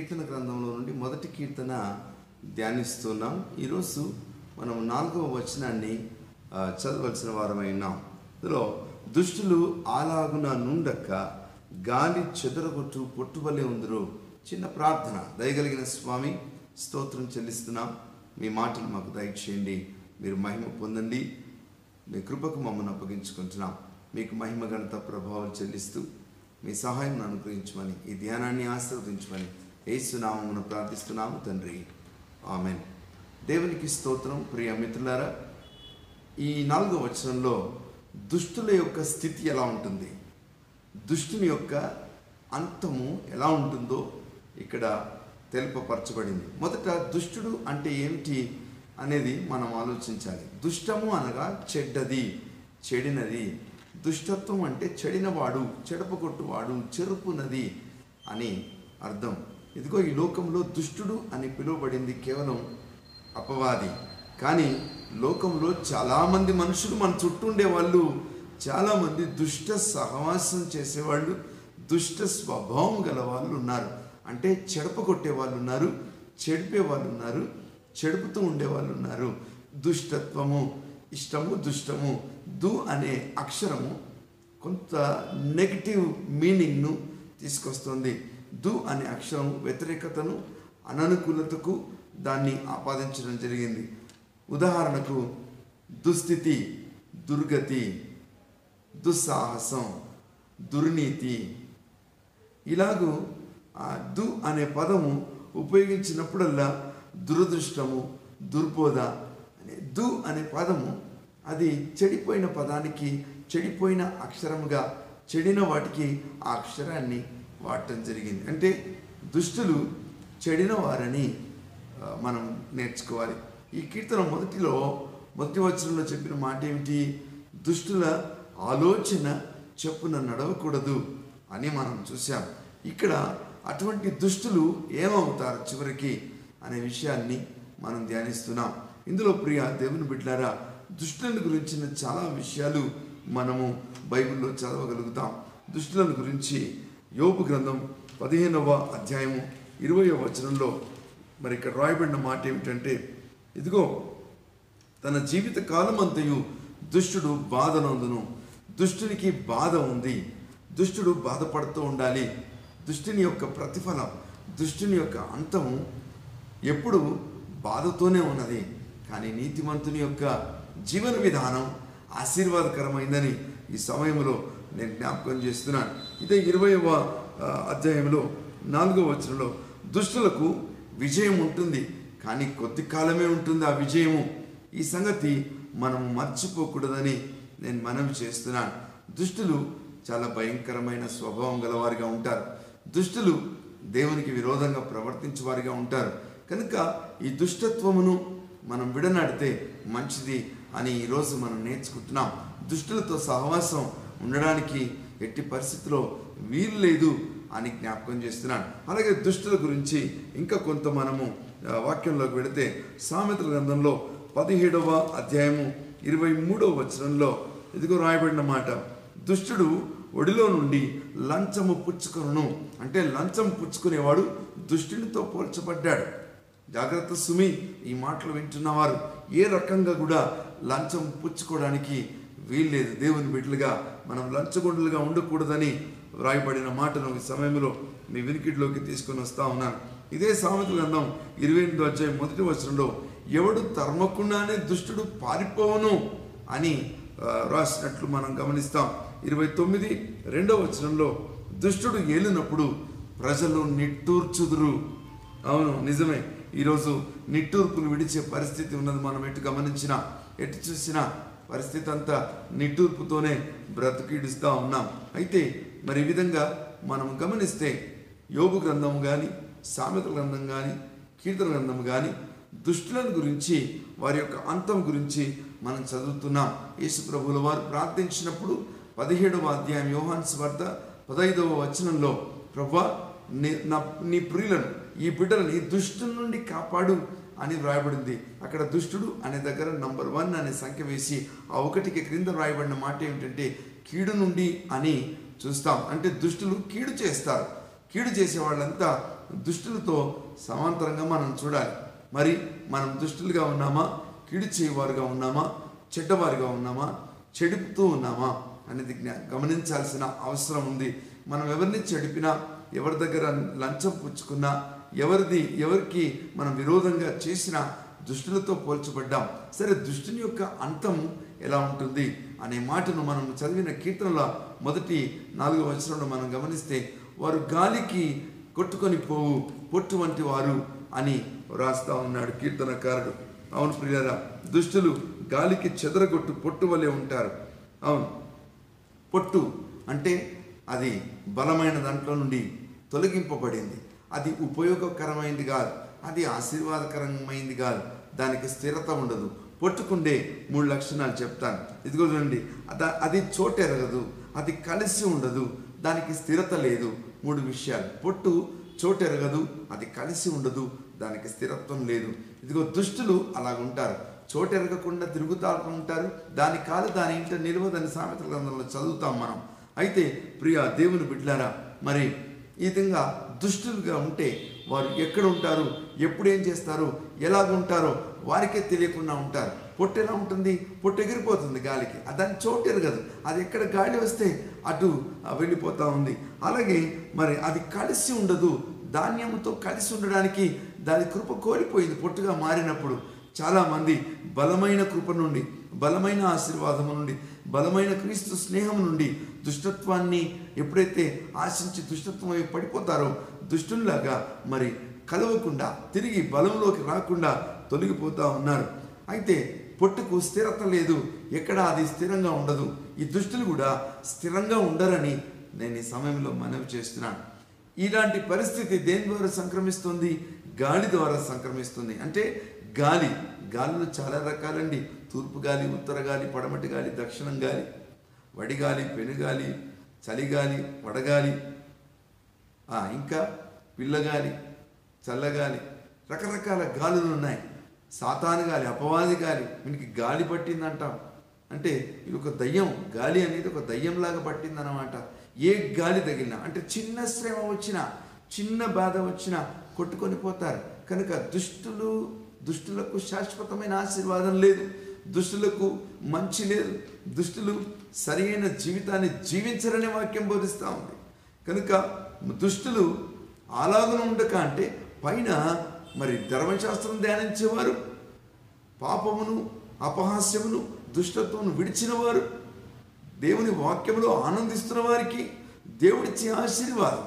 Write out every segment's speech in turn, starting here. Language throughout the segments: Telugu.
కీర్తన గ్రంథంలో నుండి మొదటి కీర్తన ధ్యానిస్తున్నాం. ఈరోజు మనం నాలుగవ వచనాన్ని చదవలసిన వారమై ఉన్నాం. ఇందులో దుష్టులు ఆలాగున నుండక గాలి చెదరగొట్టు పొట్టువలే ఉందరు. చిన్న ప్రార్థన. దయగలిగిన స్వామి స్తోత్రం చెల్లిస్తున్నాం. మీ మాటలు మాకు దయచేయండి. మీరు మహిమ పొందండి. మీ కృపకు మమ్మల్ని అప్పగించుకుంటున్నాం. మీకు మహిమ గణత ప్రభావం చెల్లిస్తూ మీ సహాయం అనుగ్రహించమని ఈ ధ్యానాన్ని ఆశీర్వదించమని ఏసునామమును ప్రార్థిస్తున్నాము తండ్రి. ఆమెన్. దేవునికి స్తోత్రం ప్రియ మిత్రులారా ఈ నాలుగో వచనంలో దుష్టుల యొక్క స్థితి ఎలా ఉంటుంది? దుష్టుని యొక్క అంతము ఎలా ఉంటుందో ఇక్కడ తెలుపపరచబడింది. మొదట దుష్టుడు అంటే ఏమిటి అనేది మనం ఆలోచించాలి. దుష్టము అనగా చెడ్డది చెడినది. దుష్టత్వం అంటే చెడినవాడు చెడపగొట్టువాడు చెరుపునది అని అర్థం. ఇదిగో ఈ లోకంలో దుష్టుడు అని పిలువబడింది కేవలం అపవాది. కానీ లోకంలో చాలామంది మనుషులు మన చుట్టూ ఉండేవాళ్ళు చాలామంది దుష్ట సహవాసం చేసేవాళ్ళు దుష్ట స్వభావం గల వాళ్ళు ఉన్నారు. అంటే చెడప కొట్టే వాళ్ళు ఉన్నారు చెడిపే వాళ్ళు ఉన్నారు చెడుపుతూ ఉండే వాళ్ళు ఉన్నారు. దుష్టత్వము ఇష్టము దుష్టము దు అనే అక్షరము కొంత నెగిటివ్ మీనింగ్ను తీసుకొస్తుంది. దు అనే అక్షరం వ్యతిరేకతను అననుకూలతకు దాన్ని ఆపాదించడం జరిగింది. ఉదాహరణకు దుస్థితి దుర్గతి దుస్సాహసం దుర్నీతి. ఇలాగూ ఆ దు అనే పదము ఉపయోగించినప్పుడల్లా దురదృష్టము దుర్బోధ అనే దు అనే పదము అది చెడిపోయిన పదానికి చెడిపోయిన అక్షరముగా చెడిన వాటికి ఆ అక్షరాన్ని వాడటం జరిగింది. అంటే దుష్టులు చెడిన వారని మనం నేర్చుకోవాలి. ఈ కీర్తన మొదటిలో మొదటి వచనంలో చెప్పిన మాట ఏమిటి? దుష్టుల ఆలోచన చెప్పున నడవకూడదు అని మనం చూసాం ఇక్కడ అటువంటి దుష్టులు ఏమవుతారు చివరికి అనే విషయాన్ని మనం ధ్యానిస్తున్నాం. ఇందులో ప్రియ దేవుని బిడ్డారా దుష్టులను గురించిన చాలా విషయాలు మనము బైబిల్లో చదవగలుగుతాం. దుష్టులను గురించి యోపు గ్రంథం పదిహేనవ అధ్యాయము ఇరవై వచనంలో మరి ఇక్కడ రాయబడిన మాట ఏమిటంటే ఇదిగో తన జీవిత కాలమంతయు దుష్టుడు బాధనందును దుష్టునికి బాధ ఉంది. దుష్టుడు బాధపడుతూ ఉండాలి. దుష్టుని యొక్క ప్రతిఫలం దుష్టుని యొక్క అంతము ఎప్పుడు బాధతోనే ఉన్నది. కానీ నీతిమంతుని యొక్క జీవన విధానం ఆశీర్వాదకరమైందని ఈ సమయంలో నేను జ్ఞాపకం చేస్తున్నాను. ఇదే ఇరవైవ అధ్యాయంలో నాలుగవ వచనంలో దుష్టులకు విజయం ఉంటుంది కానీ కొద్ది కాలమే ఉంటుంది ఆ విజయము. ఈ సంగతి మనం మర్చిపోకూడదని నేను మనవి చేస్తున్నాను. దుష్టులు చాలా భయంకరమైన స్వభావం గలవారిగా ఉంటారు. దుష్టులు దేవునికి విరోధంగా ప్రవర్తించేవారిగా ఉంటారు. కనుక ఈ దుష్టత్వమును మనం విడనాడితే మంచిది అని ఈరోజు మనం నేర్చుకుంటున్నాం. దుష్టులతో సహవాసం ఉండడానికి ఎట్టి పరిస్థితిలో వీలు లేదు అని జ్ఞాపకం చేస్తున్నాడు. అలాగే దుష్టుల గురించి ఇంకా కొంత మనము వాక్యంలోకి వెళితే సామెతల గ్రంథంలో పదిహేడవ అధ్యాయము ఇరవై మూడవ వచనంలో ఇదిగో రాయబడిన మాట దుష్టుడు ఒడిలో నుండి లంచము పుచ్చుకొను అంటే లంచం పుచ్చుకునేవాడు దుష్టునితో పోల్చబడ్డాడు. జాగ్రత్త సుమి ఈ మాటలు వింటున్నవారు ఏ రకంగా కూడా లంచం పుచ్చుకోవడానికి వీల్లేదు. దేవుని బిడ్డలుగా మనం లంచగొండలుగా ఉండకూడదని వ్రాయబడిన మాటను ఈ సమయంలో మీ వినికిడిలోకి తీసుకొని వస్తా ఉన్నాను. ఇదే సామెత గ్రంథం ఇరవై ఎనిమిది అధ్యాయం మొదటి వచనంలో ఎవడు తరమకుండానే దుష్టుడు పారిపోవును అని రాసినట్లు మనం గమనిస్తాం. ఇరవై తొమ్మిది రెండవ వచనంలో దుష్టుడు ఏలినప్పుడు ప్రజలు నిట్టూర్చుదురు. అవును నిజమే. ఈరోజు నిట్టూర్పును విడిచే పరిస్థితి ఉన్నది మనం ఎటు గమనించినా ఎటు చూసినా పరిస్థితి అంతా నిట్టూర్పుతోనే బ్రతికిడుస్తూ ఉన్నాం. అయితే మరి ఈ విధంగా మనం గమనిస్తే యోగు గ్రంథం కానీ సామెత గ్రంథం కానీ కీర్తన గ్రంథం కానీ దుష్టులను గురించి వారి యొక్క అంతం గురించి మనం చదువుతున్నాం. యేసు ప్రభుల వారు ప్రార్థించినప్పుడు పదిహేడవ అధ్యాయం యోహాన్స్ వద్ద పదైదవ వచనంలో ప్రభా నీ నా నీ ప్రియులను ఈ బిడ్డలని దుష్టుల నుండి కాపాడు అని వ్రాయబడింది. అక్కడ దుష్టుడు అనే దగ్గర నంబర్ వన్ అనే సంఖ్య వేసి ఆ ఒకటికి క్రింద వ్రాయబడిన మాట ఏమిటంటే కీడు నుండి అని చూస్తాం. అంటే దుష్టులు కీడు చేస్తారు. కీడు చేసే వాళ్ళంతా దుష్టులతో సమాంతరంగా మనం చూడాలి. మరి మనం దుష్టులుగా ఉన్నామా? కీడు చేయవారుగా ఉన్నామా? చెడ్డవారుగా ఉన్నామా? చెడుపుతూ ఉన్నామా? అనేది జ్ఞా- గమనించాల్సిన అవసరం ఉంది. మనం ఎవరిని చెడిపినా ఎవరి దగ్గర లంచం పుచ్చుకున్నా ఎవరిది ఎవరికి మనం విరోధంగా చేసిన దుష్టులతో పోల్చబడ్డాం సరే దుష్టుని యొక్క అంతం ఎలా ఉంటుంది అనే మాటను మనం చదివిన కీర్తనల మొదటి నాలుగవ వచనంలో మనం గమనిస్తే వారు గాలికి కొట్టుకొని పోవు పొట్టు వంటి వారు అని రాస్తా ఉన్నాడు కీర్తనకారుడు. అవును ప్రియులరా దుష్టులు గాలికి చెదరగొట్టు పొట్టు వలె ఉంటారు. అవును పొట్టు అంటే అది బలమైన దాంట్లో నుండి తొలగింపబడింది. అది ఉపయోగకరమైంది కాదు. అది ఆశీర్వాదకరమైంది కాదు. దానికి స్థిరత ఉండదు. పొట్టుకుండే మూడు లక్షణాలు చెప్తాను. ఇదిగో చూడండి. అద- అది చోటెరగదు అది కలిసి ఉండదు. దానికి స్థిరత లేదు. మూడు విషయాలు. పొట్టు చోటెరగదు అది కలిసి ఉండదు. దానికి స్థిరత్వం లేదు. ఇదిగో దుష్టులు అలాగుంటారు. చోటెరగకుండా తిరుగుతా ఉంటారు. దాని కాదు దాని ఇంట నిలవదని సామెత గ్రంథంలో చదువుతాం మనం. అయితే ప్రియా దేవుని బిడ్లారా మరి ఈ విధంగా దుష్టులుగా ఉంటే వారు ఎక్కడ ఉంటారు? ఎప్పుడు ఏం చేస్తారు? ఎలాగుంటారో వారికే తెలియకుండా ఉంటారు. పొట్టు ఎలా ఉంటుంది? పొట్టు ఎగిరిపోతుంది గాలికి. దాన్ని దాని చోటు అది ఎక్కడ గాలి వస్తే అటు వెళ్ళిపోతూ ఉంది. అలాగే మరి అది కలిసి ఉండదు. ధాన్యంతో కలిసి ఉండడానికి దాని కృప కోల్పోయింది. పొట్టుగా మారినప్పుడు చాలామంది బలమైన కృప నుండి బలమైన ఆశీర్వాదము నుండి బలమైన క్రీస్తు స్నేహం నుండి దుష్టత్వాన్ని ఎప్పుడైతే ఆశించి దుష్టత్వం వైపు పడిపోతారో దుష్టుల్లాగా మరి కలవకుండా తిరిగి బలంలోకి రాకుండా తొలగిపోతూ ఉన్నారు. అయితే పొట్టుకు స్థిరత లేదు ఎక్కడ అది స్థిరంగా ఉండదు. ఈ దుష్టులు కూడా స్థిరంగా ఉండరని నేను ఈ సమయంలో మనవి చేస్తున్నాను. ఇలాంటి పరిస్థితి దేని ద్వారా సంక్రమిస్తుంది? గాలి ద్వారా సంక్రమిస్తుంది. అంటే గాలి. గాలులు చాలా రకాలండి. తూర్పు గాలి ఉత్తర గాలి పడమటి గాలి దక్షిణం గాలి వడిగాలి పెనుగాలి చలిగాలి వడగాలి ఇంకా పిల్లగాలి చల్లగాలి రకరకాల గాలులు ఉన్నాయి. సాతాను గాలి అపవాది గాలి వీనికి గాలి పట్టిందంటాం. అంటే ఇది ఒక దయ్యం గాలి అనేది ఒక దయ్యంలాగా పట్టిందన్నమాట. ఏ గాలి తగిలినా అంటే చిన్న శ్రమ వచ్చినా చిన్న బాధ వచ్చినా కొట్టుకొని పోతారు. కనుక దుష్టులు దుష్టులకు శాశ్వతమైన ఆశీర్వాదం లేదు. దుష్టులకు మంచి లేదు. దుష్టులు సరైన జీవితాన్ని జీవించరనే వాక్యం బోధిస్తూ ఉంది. కనుక దుష్టులు అలాగను ఉండక అంటే పైన మరి ధర్మశాస్త్రం ధ్యానించేవారు పాపమును అపహాస్యమును దుష్టత్వమును విడిచినవారు దేవుని వాక్యములో ఆనందిస్తున్న వారికి దేవుడిచ్చే ఆశీర్వాదం.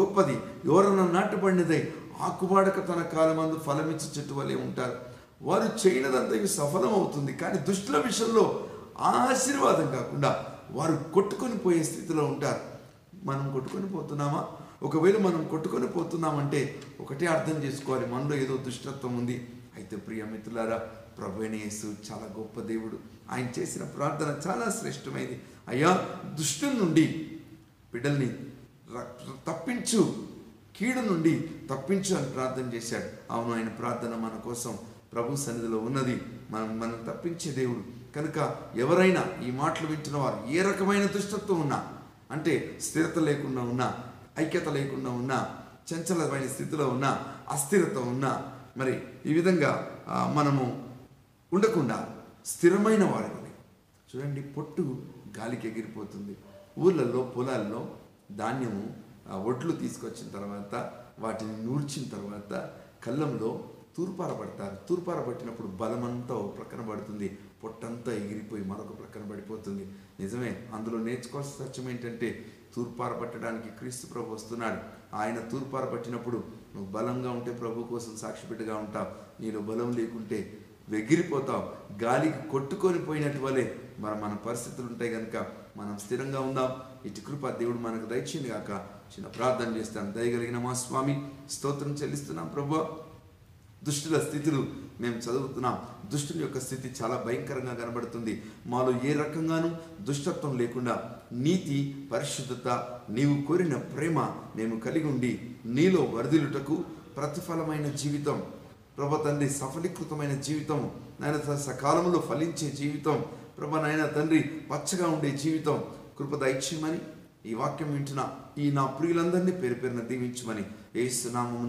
గొప్పది. ఎవరన్నా నాటుపడినదై ఆకుబాడక తన కాలమందు ఫలమిచ్చి చెట్టు వలె ఉంటారు. వారు చేయనదంతా సఫలం అవుతుంది కానీ దుష్టుల విషయంలో ఆ ఆశీర్వాదం కాకుండా వారు కొట్టుకొని పోయే స్థితిలో ఉంటారు. మనం కొట్టుకొని పోతున్నామా? ఒకవేళ మనం కొట్టుకొని పోతున్నామంటే ఒకటే అర్థం చేసుకోవాలి. మనలో ఏదో దుష్టత్వం ఉంది. అయితే ప్రియమిత్రులారా మిత్రులారా చాలా గొప్ప దేవుడు. ఆయన చేసిన ప్రార్థన చాలా శ్రేష్టమైంది. అయ్యా దుష్టుల నుండి బిడ్డల్ని తప్పించు. కీడు నుండి తప్పించాలని ప్రార్థన చేశాడు. అవును ఆయన ప్రార్థన మన కోసం ప్రభు సన్నిధిలో ఉన్నది. మనం మనం తప్పించే దేవుడు. కనుక ఎవరైనా ఈ మాటలు వింటున్న వారు ఏ రకమైన దుష్టత్వం ఉన్నా అంటే స్థిరత లేకుండా ఉన్నా ఐక్యత లేకుండా ఉన్నా చంచలమైన స్థితిలో ఉన్నా అస్థిరత ఉన్నా మరి ఈ విధంగా మనము ఉండకుండా స్థిరమైన వారిని చూడండి పొట్టు గాలికి ఎగిరిపోతుంది. ఊర్లలో పొలాల్లో ధాన్యము ఆ, ఒడ్లు తీసుకొచ్చిన తర్వాత వాటిని నూర్చిన తర్వాత కళ్ళంలో తూర్పార పడతారు తూర్పార పట్టినప్పుడు బలమంతా ఒక ప్రక్కన పడుతుంది. పొట్టంతా ఎగిరిపోయి మరొక ప్రక్కన పడిపోతుంది. నిజమే అందులో నేర్చుకోవాల్సిన సత్యం ఏంటంటే తూర్పార పట్టడానికి క్రీస్తు ప్రభు వస్తున్నాడు. ఆయన తూర్పార పట్టినప్పుడు నువ్వు బలంగా ఉంటే ప్రభు కోసం సాక్షిపెట్టుగా ఉంటావు. నీలో బలం లేకుంటే వెగిరిపోతావు. గాలికి కొట్టుకొని పోయినట్టు వలె మరి మన పరిస్థితులు ఉంటాయి కనుక మనం స్థిరంగా ఉందాం. ఇటు కృప దేవుడు మనకు దయచింది కాక చిన్న ప్రార్థన చేస్తాను దయగలిగిన మా స్వామి స్తోత్రం చెల్లిస్తున్నాం ప్రభు. దుష్టుల స్థితులు మేము చదువుతున్నాం. దుష్టుల యొక్క స్థితి చాలా భయంకరంగా కనబడుతుంది. మాలో ఏ రకంగానూ దుష్టత్వం లేకుండా నీతి పరిశుద్ధత నీవు కోరిన ప్రేమ మేము కలిగి ఉండి నీలో వరదిలుటకు ప్రతిఫలమైన జీవితం ప్రభ తండ్రి సఫలీకృతమైన జీవితం నాయన సకాలంలో ఫలించే జీవితం ప్రభ నాయన తండ్రి పచ్చగా ఉండే జీవితం కృప దైత్యమని ఈ వాక్యం వింటున్న ఈ నా ప్రియులందరినీ పేరు పేరున దీవించమని ఏసునామము